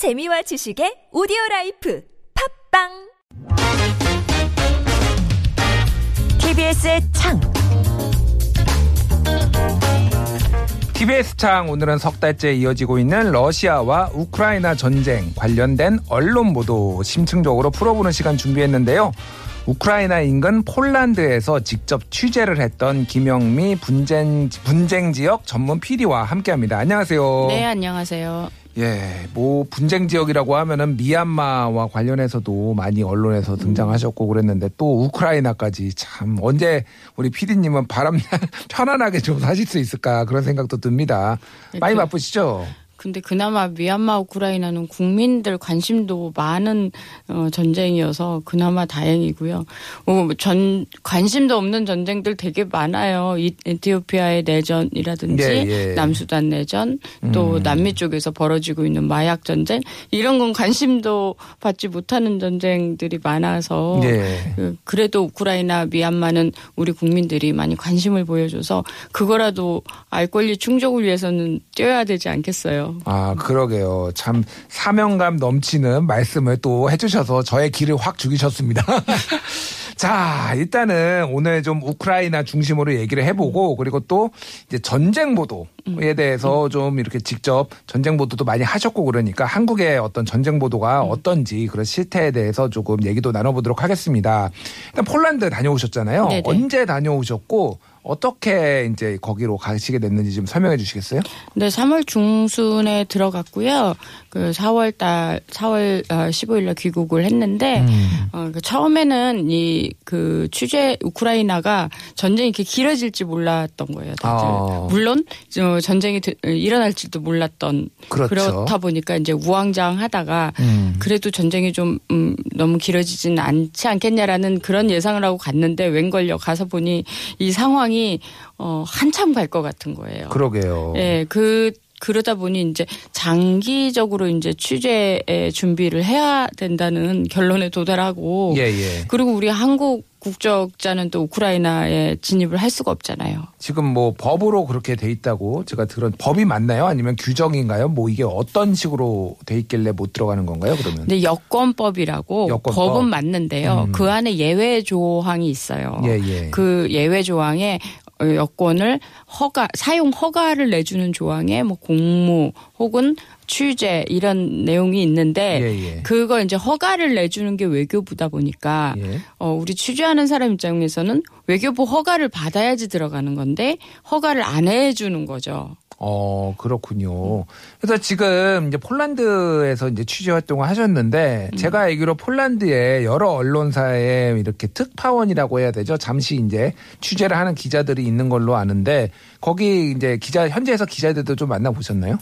재미와 지식의 오디오 라이프 팟빵 TBS의 창 TBS 창 오늘은 석 달째 이어지고 있는 러시아와 우크라이나 전쟁 관련된 언론 보도 심층적으로 풀어보는 시간 준비했는데요. 우크라이나 인근 폴란드에서 직접 취재를 했던 김영미 분쟁, 분쟁 지역 전문 PD와 함께 합니다. 안녕하세요. 네, 안녕하세요. 예, 뭐 분쟁 지역이라고 하면은 미얀마와 관련해서도 많이 언론에서 등장하셨고 그랬는데 또 우크라이나까지 참 언제 우리 PD님은 바람 편안하게 좀 사실 수 있을까 그런 생각도 듭니다. 많이 그- 바쁘시죠? 근데 그나마 미얀마 우크라이나는 국민들 관심도 많은 어, 전쟁이어서 그나마 다행이고요. 어, 전 관심도 없는 전쟁들 되게 많아요. 이, 에티오피아의 내전이라든지 예, 예. 남수단 내전, 또 음. 남미 쪽에서 벌어지고 있는 마약 전쟁 이런 건 관심도 받지 못하는 전쟁들이 많아서 예. 그- 그래도 우크라이나, 미얀마는 우리 국민들이 많이 관심을 보여줘서 그거라도 알 권리 충족을 위해서는 뛰어야 되지 않겠어요. 아, 그러게요. 참 사명감 넘치는 말씀을 또 해주셔서 저의 길을 확 죽이셨습니다. 자, 일단은 오늘 좀 우크라이나 중심으로 얘기를 해보고 그리고 또 이제 전쟁 보도에 대해서 좀 이렇게 직접 전쟁 보도도 많이 하셨고 그러니까 한국의 어떤 전쟁 보도가 어떤지 그런 실태에 대해서 조금 얘기도 나눠보도록 하겠습니다. 일단 폴란드 다녀오셨잖아요. 네네. 언제 다녀오셨고 어떻게 이제 거기로 가시게 됐는지 좀 설명해 주시겠어요? 네, 3월 중순에 들어갔고요. 그 4월 달, 4월 15일 날 귀국을 했는데, 어, 그 처음에는 이 그 취재 우크라이나가 전쟁이 이렇게 길어질지 몰랐던 거예요. 다들. 아. 물론 저 전쟁이 되- 일어날지도 몰랐던 그렇죠. 그렇다 보니까 이제 우왕좌왕하다가 음. 그래도 전쟁이 좀 음, 너무 길어지지는 않지 않겠냐라는 그런 예상을 하고 갔는데 웬걸요 가서 보니 이 상황 이 어 한참 갈 것 같은 거예요. 그러게요. 예, 그 그러다 보니 이제 장기적으로 이제 취재에 준비를 해야 된다는 결론에 도달하고 예, 예. 그리고 우리 한국 국적자는 또 우크라이나에 진입을 할 수가 없잖아요. 지금 뭐 법으로 그렇게 돼 있다고 제가 들은 법이 맞나요? 아니면 규정인가요? 뭐 이게 어떤 식으로 돼 있길래 못 들어가는 건가요? 그러면 근데 여권법이라고 여권법. 법은 맞는데요. 음. 그 안에 예외 조항이 있어요. 예, 예. 그 예외 조항에 어, 여권을 허가 사용 허가를 내주는 조항에 뭐 공무 혹은 취재 이런 내용이 있는데 예, 예. 그거 이제 허가를 내주는 게 외교부다 보니까 예. 어, 우리 취재하는 사람 입장에서는 외교부 허가를 받아야지 들어가는 건데 허가를 안 해주는 거죠. 어, 그렇군요. 그래서 지금 이제 폴란드에서 이제 취재 활동을 하셨는데 제가 알기로 폴란드에 여러 언론사에 이렇게 특파원이라고 해야 되죠. 잠시 이제 취재를 하는 기자들이 있는 걸로 아는데 거기 이제 기자 현지에서 기자들도 좀 만나 보셨나요?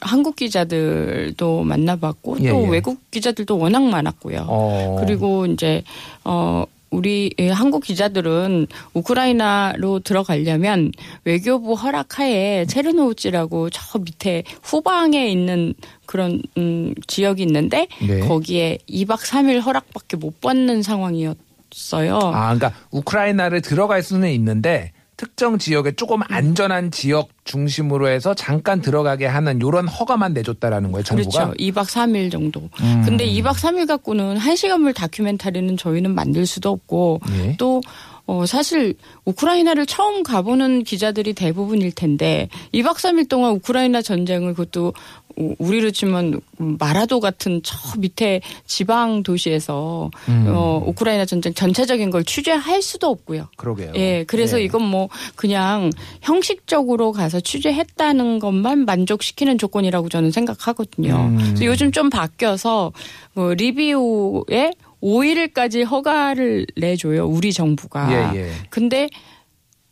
한국 기자들도 만나봤고 예, 또 예. 외국 기자들도 워낙 많았고요. 어. 그리고 이제 어 우리 예, 한국 기자들은 우크라이나로 들어가려면 외교부 허락하에 체르노우치라고 저 밑에 후방에 있는 그런 음 지역이 있는데 네. 거기에 2박 3일 허락밖에 못 받는 상황이었어요. 아, 그러니까 우크라이나를 들어갈 수는 있는데 특정 지역에 조금 안전한 지역 중심으로 해서 잠깐 들어가게 하는 요런 허가만 내줬다라는 거예요, 정부가. 그렇죠. 2박 3일 정도. 음. 근데 2박 3일 갖고는 한시간물 다큐멘터리는 저희는 만들 수도 없고 예. 또 어, 사실 우크라이나를 처음 가보는 기자들이 대부분일 텐데 2박 3일 동안 우크라이나 전쟁을 그것도 우- 우리로 치면 마라도 같은 저 밑에 지방 도시에서 음. 어, 우크라이나 전쟁 전체적인 걸 취재할 수도 없고요. 그러게요. 예, 그래서 예. 이건 뭐 그냥 형식적으로 가서 취재했다는 것만 만족시키는 조건이라고 저는 생각하거든요. 음. 그래서 요즘 좀 바뀌어서 뭐 리뷰에 5일까지 허가를 내줘요, 우리 정부가. 예, 예. 근데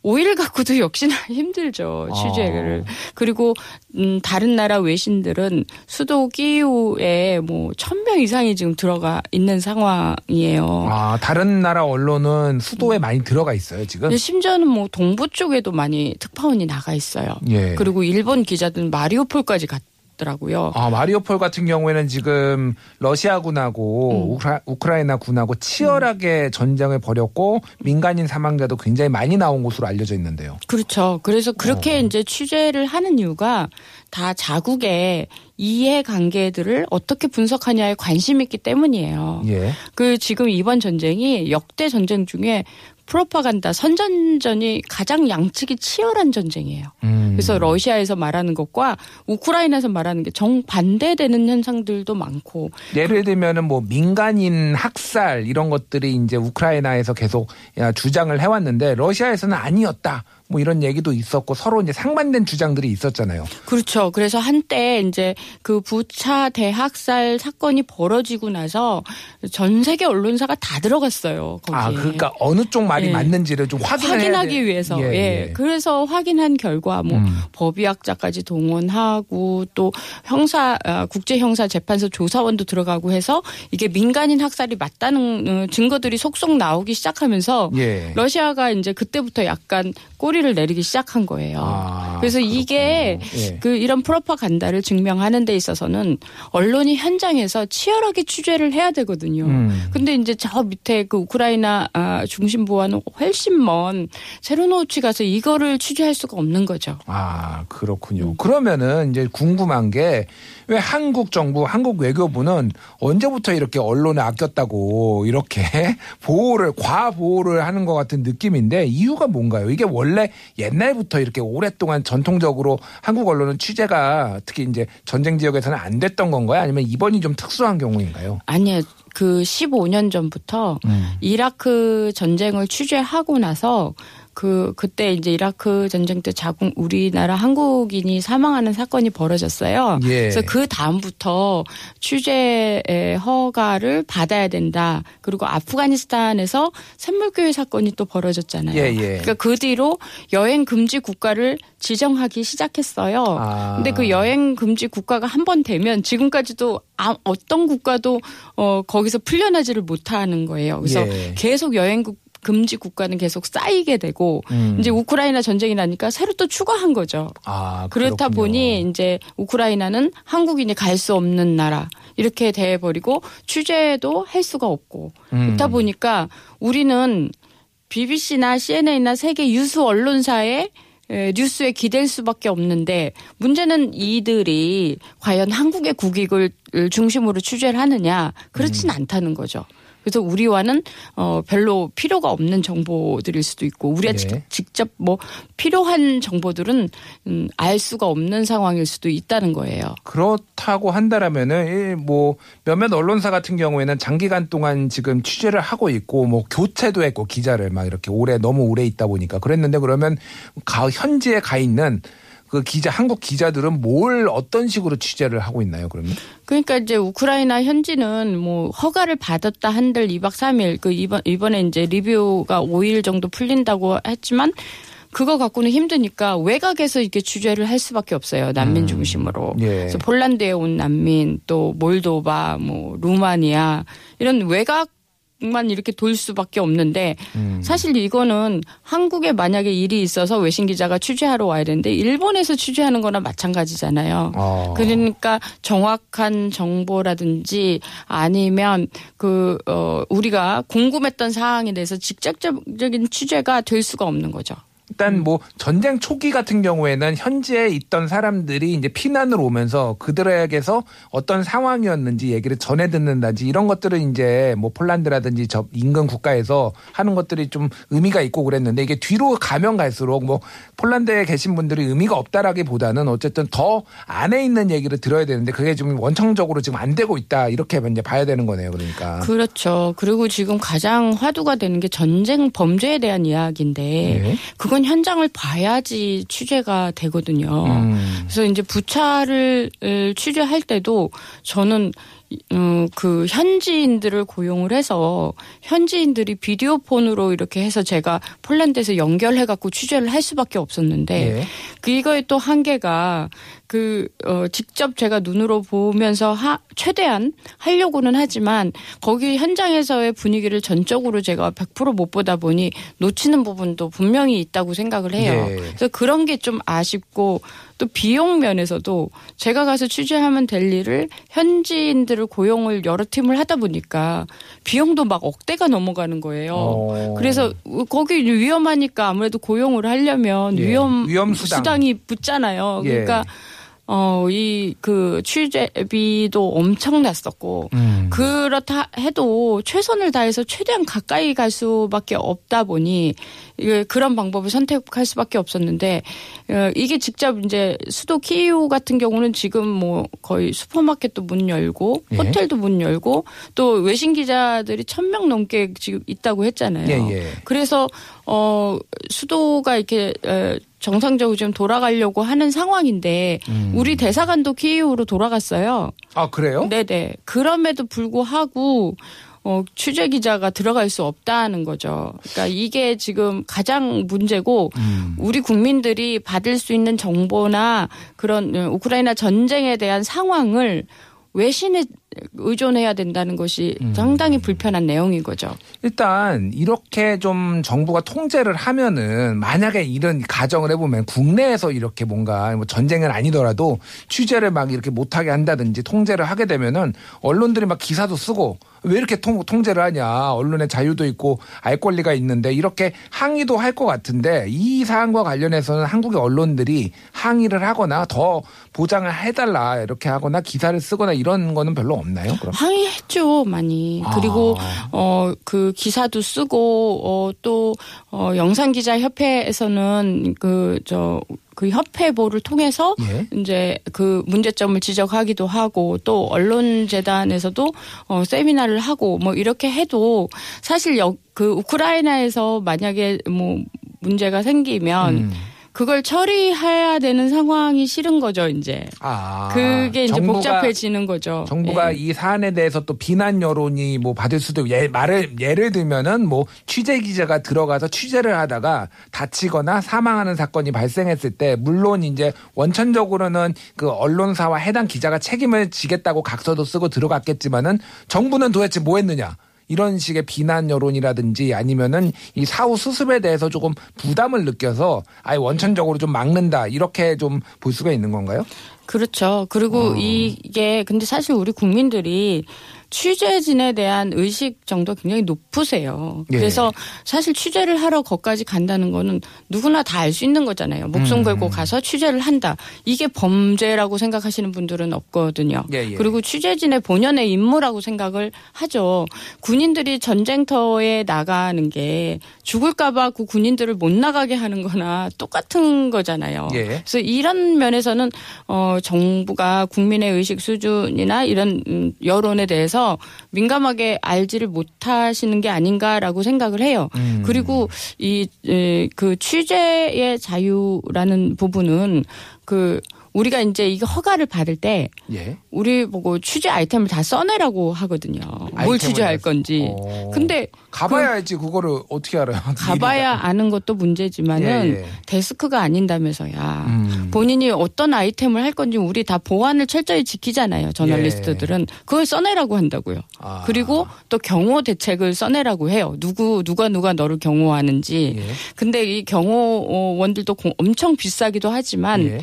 5일 갖고도 역시나 힘들죠 취재를 아. 그리고 음 다른 나라 외신들은 수도 키우에 뭐 1000명 이상이 지금 들어가 있는 상황이에요. 아, 다른 나라 언론은 수도에 많이 들어가 있어요, 지금? 심지어는 뭐 동부 쪽에도 많이 특파원이 나가 있어요. 예. 그리고 일본 기자들은 마리오폴까지 갔, 있더라고요. 아, 마리오폴 같은 경우에는 지금 러시아군하고 음. 우크라, 우크라이나 군하고 치열하게 전쟁을 벌였고 민간인 사망자도 굉장히 많이 나온 곳으로 알려져 있는데요. 그렇죠. 그래서 그렇게 어. 이제 취재를 하는 이유가 다 자국의 이해 관계들을 어떻게 분석하냐에 관심이 있기 때문이에요. 예. 그 지금 이번 전쟁이 역대 전쟁 중에 프로파간다 선전전이 가장 양측이 치열한 전쟁이에요. 음. 그래서 러시아에서 말하는 것과 우크라이나에서 말하는 게 정반대되는 현상들도 많고 예를 들면은 뭐 민간인 학살 이런 것들이 이제 우크라이나에서 계속 야, 주장을 해왔는데 러시아에서는 아니었다. 뭐 이런 얘기도 있었고 서로 이제 상반된 주장들이 있었잖아요. 그렇죠. 그래서 한때 이제 그 부차 대학살 사건이 벌어지고 나서 전 세계 언론사가 다 들어갔어요. 거기에. 아, 그러니까 어느 쪽 말이 예. 맞는지를 좀 확인하기 돼. 위해서 예, 예, 예. 그래서 확인한 결과 뭐 음. 법의학자까지 동원하고 또 형사 아, 국제 형사 재판소 조사원도 들어가고 해서 이게 민간인 학살이 맞다는 어, 증거들이 속속 나오기 시작하면서 예. 러시아가 이제 그때부터 약간 꼬리 를 내리기 시작한 거예요. 아, 그래서 이게 그렇군요. 예. 그 이런 프로파간다를 증명하는 데 있어서는 언론이 현장에서 치열하게 취재를 해야 되거든요. 음. 근데 이제 저 밑에 그 우크라이나 아, 중심부와는 훨씬 먼 세로노우치 가서 이거를 취재할 수가 없는 거죠. 아, 그렇군요. 음. 그러면은 이제 궁금한 게 왜 한국 정부, 한국 외교부는 언제부터 이렇게 언론에 아꼈다고 이렇게 보호를, 과보호를 하는 것 같은 느낌인데 이유가 뭔가요? 이게 원래 옛날부터 이렇게 오랫동안 전통적으로 한국 언론은 취재가 특히 이제 전쟁 지역에서는 안 됐던 건가요? 아니면 이번이 좀 특수한 경우인가요? 아니에요. 그 15년 전부터 음. 이라크 전쟁을 취재하고 나서 그 그때 이제 이라크 전쟁 때 자국 우리나라 한국인이 사망하는 사건이 벌어졌어요. 예. 그래서 그 다음부터 취재의 허가를 받아야 된다. 그리고 아프가니스탄에서 샘물교회 사건이 또 벌어졌잖아요. 예, 예. 그러니까 그 뒤로 여행 금지 국가를 지정하기 시작했어요. 아. 근데 그 여행 금지 국가가 한 번 되면 지금까지도 아- 어떤 국가도 어 거기서 풀려나지를 못하는 거예요. 그래서 예. 계속 여행 국- 금지 국가는 계속 쌓이게 되고 음. 이제 우크라이나 전쟁이 나니까 새로 또 추가한 거죠. 아, 그렇다. 보니 이제 우크라이나는 한국인이 갈 수 없는 나라 이렇게 돼 버리고 취재도 할 수가 없고 음. 그렇다 보니까 우리는 BBC나 CNN이나 세계 유수 언론사의 에, 뉴스에 기댈 수밖에 없는데 문제는 이들이 과연 한국의 국익을 중심으로 취재를 하느냐 그렇진 음. 않다는 거죠. 그래서 우리와는 어 별로 필요가 없는 정보들일 수도 있고 우리가 네. 직- 직접 뭐 필요한 정보들은 음, 알 수가 없는 상황일 수도 있다는 거예요. 그렇다고 한다라면은 이뭐 몇몇 언론사 같은 경우에는 장기간 동안 지금 취재를 하고 있고 뭐 교체도 했고 기자를 막 이렇게 오래 너무 오래 있다 보니까 그랬는데 그러면 가 현지에 가 있는 그 기자 한국 기자들은 뭘 어떤 식으로 취재를 하고 있나요? 그러면 그러니까 이제 우크라이나 현지는 뭐 허가를 받았다 한들 2박 3일 그 이번 이번에 이제 리뷰가 5일 정도 풀린다고 했지만 그거 갖고는 힘드니까 외곽에서 이렇게 취재를 할 수밖에 없어요. 난민 중심으로. 예. 그래서 폴란드에 온 난민 또 몰도바 뭐 루마니아 이런 외곽 만 이렇게 돌 수밖에 없는데 음. 사실 이거는 한국에 만약에 일이 있어서 외신 기자가 취재하러 와야 되는데 일본에서 취재하는 거나 마찬가지잖아요. 어. 그러니까 정확한 정보라든지 아니면 그, 어, 우리가 궁금했던 사항에 대해서 직접적인 취재가 될 수가 없는 거죠. 일단 뭐 전쟁 초기 같은 경우에는 현지에 있던 사람들이 이제 피난을 오면서 그들에게서 어떤 상황이었는지 얘기를 전해 듣는다든지 이런 것들은 이제 뭐 폴란드라든지 저 인근 국가에서 하는 것들이 좀 의미가 있고 그랬는데 이게 뒤로 가면 갈수록 뭐 폴란드에 계신 분들이 의미가 없다라기보다는 어쨌든 더 안에 있는 얘기를 들어야 되는데 그게 좀 원청적으로 지금 안 되고 있다 이렇게 이제 봐야 되는 거네요. 그러니까. 그렇죠. 그리고 지금 가장 화두가 되는 게 전쟁 범죄에 대한 이야기인데 네. 그건 현장을 봐야지 취재가 되거든요. 음. 그래서 이제 부차를 을 취재할 때도 저는 음, 그 현지인들을 고용을 해서 현지인들이 비디오 폰으로 이렇게 해서 제가 폴란드에서 연결해 갖고 취재를 할 수밖에 없었는데 예. 그 이거의 또 한계가 그 어, 직접 제가 눈으로 보면서 하, 최대한 하려고는 하지만 거기 현장에서의 분위기를 전적으로 제가 100%못 보다 보니 놓치는 부분도 분명히 있다고 생각을 해요. 예. 그래서 그런 게 좀 아쉽고 또 비용 면에서도 제가 가서 취재하면 될 일을 현지인들을 고용을 여러 팀을 하다 보니까 비용도 막 억대가 넘어가는 거예요. 어. 그래서 거기 위험하니까 아무래도 고용을 하려면 예, 위험, 위험 수당. 수당이 붙잖아요. 예. 그러니까 어, 이 그 취재비도 엄청났었고 음. 그렇다 해도 최선을 다해서 최대한 가까이 갈 수밖에 없다 보니 이게 그런 방법을 선택할 수밖에 없었는데 어, 이게 직접 이제 수도 키이우 같은 경우는 지금 뭐 거의 슈퍼마켓도 문 열고 예. 호텔도 문 열고 또 외신 기자들이 천 명 넘게 지금 있다고 했잖아요. 예, 예. 그래서 어 수도가 이렇게 에, 정상적으로 좀 돌아가려고 하는 상황인데 음. 우리 대사관도 키이우로 돌아갔어요. 아 그래요? 네네. 그럼에도 불구하고 어, 취재 기자가 들어갈 수 없다는 거죠. 그러니까 이게 지금 가장 문제고 음. 우리 국민들이 받을 수 있는 정보나 그런 어, 우크라이나 전쟁에 대한 상황을 외신에 의존해야 된다는 것이 음. 상당히 불편한 내용인 거죠. 일단 이렇게 좀 정부가 통제를 하면은 만약에 이런 가정을 해보면 국내에서 이렇게 뭔가 뭐 전쟁은 아니더라도 취재를 막 이렇게 못하게 한다든지 통제를 하게 되면은 언론들이 막 기사도 쓰고 왜 이렇게 통, 통제를 하냐 언론의 자유도 있고 알 권리가 있는데 이렇게 항의도 할 것 같은데 이 사안과 관련해서는 한국의 언론들이 항의를 하거나 더 보장을 해달라 이렇게 하거나 기사를 쓰거나 이런 거는 별로 없 나요? 그럼? 항의했죠 많이 아. 그리고 어 그 기사도 쓰고 어또 어, 영상 기자 협회에서는 그저 그 협회보를 통해서 예. 이제 그 문제점을 지적하기도 하고 또 언론재단에서도 어 세미나를 하고 뭐 이렇게 해도 사실 여, 그 우크라이나에서 만약에 뭐 문제가 생기면 음. 그걸 처리해야 되는 상황이 싫은 거죠 이제 아, 그게 이제 정부가- 복잡해지는 거죠. 정부가 예. 이 사안에 대해서 또 비난 여론이 뭐 받을 수도 있고 예, 말을 예를 들면은 뭐 취재 기자가 들어가서 취재를 하다가 다치거나 사망하는 사건이 발생했을 때 물론 이제 원천적으로는 그 언론사와 해당 기자가 책임을 지겠다고 각서도 쓰고 들어갔겠지만은 정부는 도대체 뭐 했느냐? 이런 식의 비난 여론이라든지 아니면은 이 사후 수습에 대해서 조금 부담을 느껴서 아예 원천적으로 좀 막는다 이렇게 좀 볼 수가 있는 건가요? 그렇죠. 그리고 어. 이게 근데 사실 우리 국민들이 취재진에 대한 의식 정도 굉장히 높으세요. 예. 그래서 사실 취재를 하러 거기까지 간다는 거는 누구나 다 알 수 있는 거잖아요. 목숨 음. 걸고 가서 취재를 한다. 이게 범죄라고 생각하시는 분들은 없거든요. 예, 예. 그리고 취재진의 본연의 임무라고 생각을 하죠. 군인들이 전쟁터에 나가는 게 죽을까봐 그 군인들을 못 나가게 하는 거나 똑같은 거잖아요. 예. 그래서 이런 면에서는 어 정부가 국민의 의식 수준이나 이런 음, 여론에 대해서 민감하게 알지를 못하시는 게 아닌가라고 생각을 해요. 음. 그리고 이 그 취재의 자유라는 부분은 그 우리가 이제 이게 허가를 받을 때 예. 우리 보고 취재 아이템을 다 써내라고 하거든요. 뭘 취재할 다- 건지. 어. 근데 가봐야 알지 그 거를 어떻게 알아요? 가봐야 아는 것도 문제지만은 예, 예. 데스크가 아닌다면서야. 음. 본인이 어떤 아이템을 할 건지 우리 다 보안을 철저히 지키잖아요. 저널리스트들은 그걸 써내라고 한다고요. 예. 아. 그리고 또 경호 대책을 써내라고 해요. 누구 누가 누가 너를 경호하는지. 예. 근데 이 경호원들도 공- 엄청 비싸기도 하지만 예.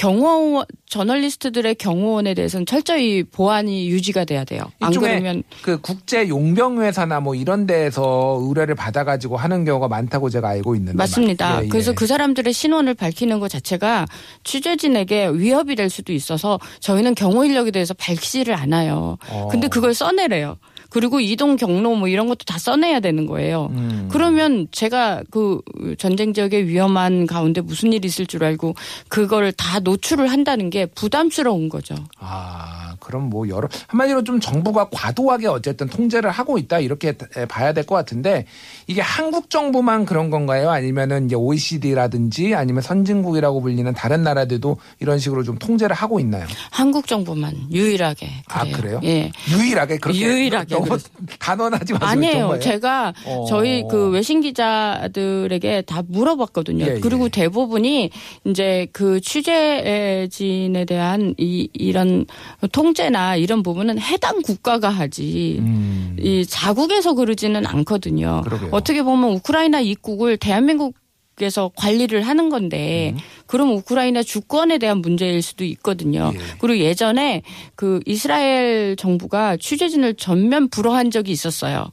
경호 저널리스트들의 경호원에 대해서는 철저히 보안이 유지가 돼야 돼요. 안 그러면 그 국제 용병 회사나 뭐 이런 데에서 의뢰를 받아 가지고 하는 경우가 많다고 제가 알고 있는데 맞습니다. 말- 예, 그래서 예. 그 사람들의 신원을 밝히는 것 자체가 취재진에게 위협이 될 수도 있어서 저희는 경호 인력에 대해서 밝히지를 않아요. 어. 근데 그걸 써내래요. 그리고 이동 경로 뭐 이런 것도 다 써내야 되는 거예요. 음. 그러면 제가 그 전쟁 지역의 위험한 가운데 무슨 일이 있을 줄 알고 그걸 다 노출을 한다는 게 부담스러운 거죠. 아 그럼 뭐 여러 한마디로 좀 정부가 과도하게 어쨌든 통제를 하고 있다 이렇게 봐야 될 것 같은데 이게 한국 정부만 그런 건가요? 아니면은 이제 OECD라든지 아니면 선진국이라고 불리는 다른 나라들도 이런 식으로 좀 통제를 하고 있나요? 한국 정부만 유일하게 그래요. 아 그래요? 예. 유일하게 그렇게 유일하게 너무. 단언하지 마세요. 아니에요. 제가 어. 저희 그 외신 기자들에게 다 물어봤거든요. 예, 예. 그리고 대부분이 이제 그 취재진에 대한 이 이런 통제 나 이런 부분은 해당 국가가 하지. 음. 이 자국에서 그러지는 않거든요. 그러게요. 어떻게 보면 우크라이나 입국을 대한민국 미국에서 관리를 하는 건데 그럼 우크라이나 주권에 대한 문제일 수도 있거든요. 예. 그리고 예전에 그 이스라엘 정부가 취재진을 전면 불허한 적이 있었어요.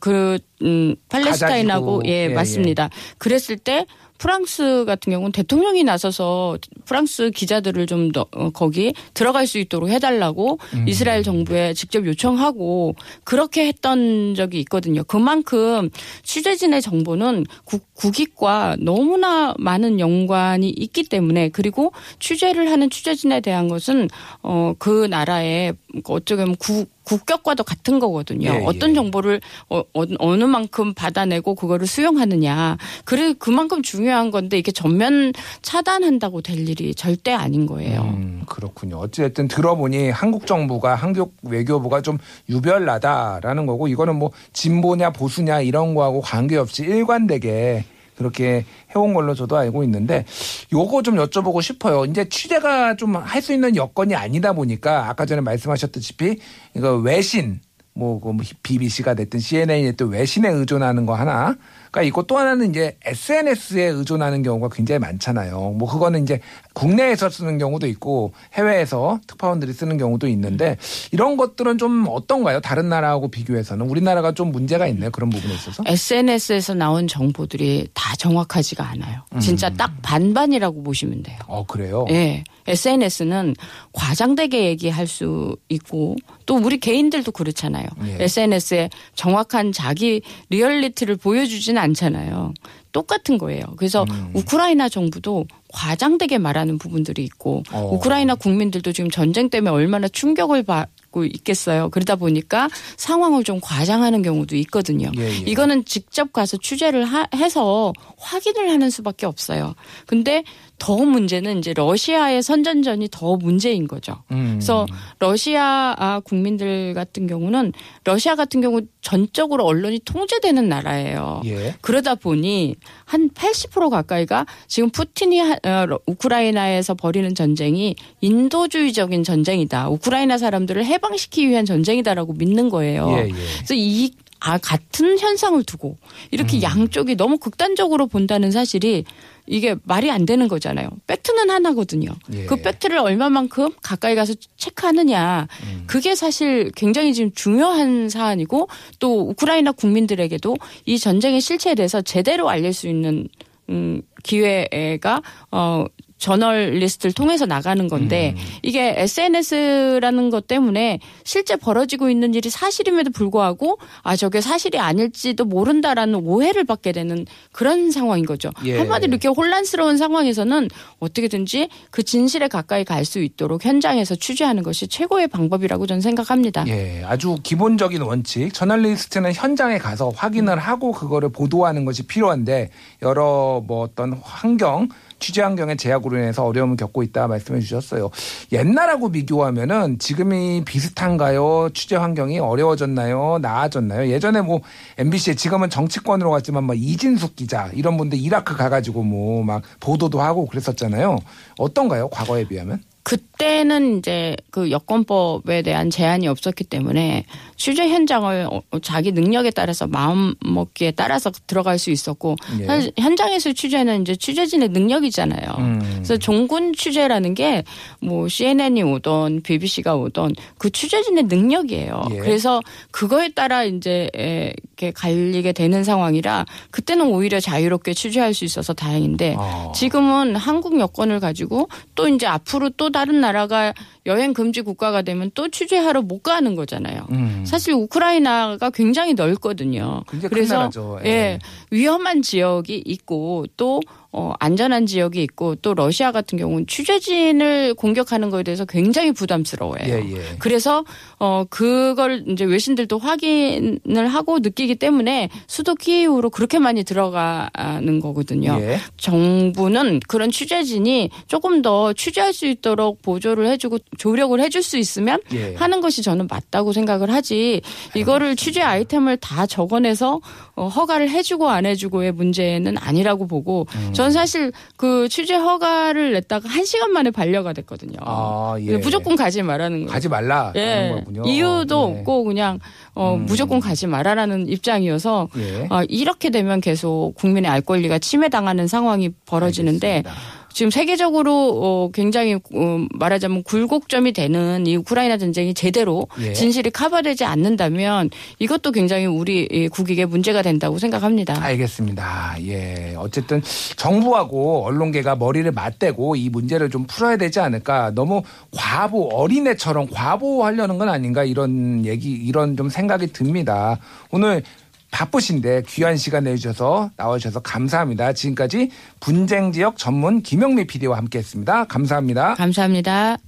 그 음, 팔레스타인하고 가자지구. 예, 예, 맞습니다. 그랬을 때 프랑스 같은 경우는 대통령이 나서서 프랑스 기자들을 좀 더, 어, 거기 들어갈 수 있도록 해달라고 음. 이스라엘 정부에 직접 요청하고 그렇게 했던 적이 있거든요. 그만큼 취재진의 정보는 국, 국익과 너무나 많은 연관이 있기 때문에 그리고 취재를 하는 취재진에 대한 것은 어, 그 나라의 어쩌게 보면 국, 국격과도 같은 거거든요. 예, 어떤 예. 정보를 어, 어, 느 만큼 받아내고 그거를 수용하느냐. 그래 그만큼 중요한 건데 이게 전면 차단한다고 될 일이 절대 아닌 거예요. 음, 그렇군요. 어찌됐든 들어보니 한국 정부가 한국 외교부가 좀 유별나다라는 거고 이거는 뭐 진보냐 보수냐 이런 거하고 관계없이 일관되게 그렇게 해온 걸로 저도 알고 있는데 요거 좀 여쭤보고 싶어요. 이제 취재가 좀 할 수 있는 여건이 아니다 보니까 아까 전에 말씀하셨다시피 이거 외신 뭐, 그 BBC가 됐든 CNN이 됐든 외신에 의존하는 거 하나. 그러니까 있고 또 하나는 이제 SNS에 의존하는 경우가 굉장히 많잖아요. 뭐 그거는 이제 국내에서 쓰는 경우도 있고 해외에서 특파원들이 쓰는 경우도 있는데 이런 것들은 좀 어떤가요? 다른 나라하고 비교해서는 우리나라가 좀 문제가 있네요. 그런 부분에 있어서. SNS에서 나온 정보들이 다 정확하지가 않아요. 진짜 음. 딱 반반이라고 보시면 돼요. 어 그래요. 예. SNS는 과장되게 얘기할 수 있고 또 우리 개인들도 그렇잖아요. 예. SNS에 정확한 자기 리얼리티를 보여주지는 않잖아요. 똑같은 거예요. 그래서 음. 우크라이나 정부도 과장되게 말하는 부분들이 있고 어. 우크라이나 국민들도 지금 전쟁 때문에 얼마나 충격을 받고 있겠어요. 그러다 보니까 상황을 좀 과장하는 경우도 있거든요. 예, 예. 이거는 직접 가서 취재를 하- 해서 확인을 하는 수밖에 없어요. 근데 더 문제는 이제 러시아의 선전전이 더 문제인 거죠. 음. 그래서 러시아 아, 국민들 같은 경우는 러시아 같은 경우 전적으로 언론이 통제되는 나라예요. 예. 그러다 보니 한 80% 가까이가 지금 푸틴이 하- 어, 러- 우크라이나에서 벌이는 전쟁이 인도주의적인 전쟁이다. 우크라이나 사람들을 해 방시키기 위한 전쟁이다라고 믿는 거예요. 예, 예. 그래서 이 아, 같은 현상을 두고 이렇게 음. 양쪽이 너무 극단적으로 본다는 사실이 이게 말이 안 되는 거잖아요. 팩트는 하나거든요. 예. 그 팩트를 얼마만큼 가까이 가서 체크하느냐. 음. 그게 사실 굉장히 지금 중요한 사안이고 또 우크라이나 국민들에게도 이 전쟁의 실체에 대해서 제대로 알릴 수 있는 음, 기회가 어 저널리스트를 통해서 나가는 건데 음. 이게 SNS라는 것 때문에 실제 벌어지고 있는 일이 사실임에도 불구하고 아 저게 사실이 아닐지도 모른다라는 오해를 받게 되는 그런 상황인 거죠. 예. 한마디로 이렇게 혼란스러운 상황에서는 어떻게든지 그 진실에 가까이 갈 수 있도록 현장에서 취재하는 것이 최고의 방법이라고 저는 생각합니다. 예, 아주 기본적인 원칙. 저널리스트는 현장에 가서 확인을 하고 그거를 보도하는 것이 필요한데 여러 뭐 어떤 환경 취재 환경의 제약으로 인해서 어려움을 겪고 있다 말씀해 주셨어요. 옛날하고 비교하면은 지금이 비슷한가요? 취재 환경이 어려워졌나요? 나아졌나요? 예전에 뭐 MBC에 지금은 정치권으로 갔지만 막 이진숙 기자 이런 분들 이라크 가가지고 뭐 막 보도도 하고 그랬었잖아요. 어떤가요? 과거에 비하면? 그때는 이제 그 여권법에 대한 제한이 없었기 때문에 취재 현장을 어, 자기 능력에 따라서 마음 먹기에 따라서 들어갈 수 있었고 예. 현장에서 취재는 이제 취재진의 능력이잖아요. 음. 그래서 종군 취재라는 게 뭐 CNN이 오던 BBC가 오던 그 취재진의 능력이에요. 예. 그래서 그거에 따라 이제 에, 이렇게 갈리게 되는 상황이라 그때는 오히려 자유롭게 취재할 수 있어서 다행인데 아. 지금은 한국 여권을 가지고 또 이제 앞으로 또 다른 나라가 여행 금지 국가가 되면 또 취재하러 못 가는 거잖아요. 음. 사실 우크라이나가 굉장히 넓거든요. 굉장히 큰 그래서. 예. 예, 위험한 지역이 있고 또 어, 안전한 지역이 있고 또 러시아 같은 경우는 취재진을 공격하는 거에 대해서 굉장히 부담스러워해요. 예, 예. 그래서 어 그걸 이제 외신들도 확인을 하고 느끼기 때문에 수도 키이우로 그렇게 많이 들어가는 거거든요. 예. 정부는 그런 취재진이 조금 더 취재할 수 있도록 보조를 해주고 조력을 해줄 수 있으면 예. 하는 것이 저는 맞다고 생각을 하지 이거를 취재 아이템을 다 적어내서 어, 허가를 해주고 안 해주고의 문제는 아니라고 보고 음. 전 사실 그 취재 허가를 냈다가 한 시간 만에 반려가 됐거든요. 아, 예. 무조건 가지 말라는 거예요. 가지 말라 예. 이유도 예. 없고 그냥 어 음. 무조건 가지 말아라는 입장이어서 예. 어, 이렇게 되면 계속 국민의 알 권리가 침해당하는 상황이 벌어지는데 알겠습니다. 지금 세계적으로 어, 굉장히 어, 말하자면 굴곡점이 되는 이 우크라이나 전쟁이 제대로 예. 진실이 커버되지 않는다면 이것도 굉장히 우리 이 국익에 문제가 된다고 생각합니다. 알겠습니다. 예. 어쨌든 정부하고 언론계가 머리를 맞대고 이 문제를 좀 풀어야 되지 않을까. 너무 과보, 어린애처럼 과보하려는 건 아닌가 이런 얘기, 이런 좀 생각이 듭니다. 오늘 바쁘신데 귀한 시간 내주셔서 나와주셔서 감사합니다. 지금까지 분쟁 지역 전문 김영미 PD와 함께 했습니다. 감사합니다. 감사합니다.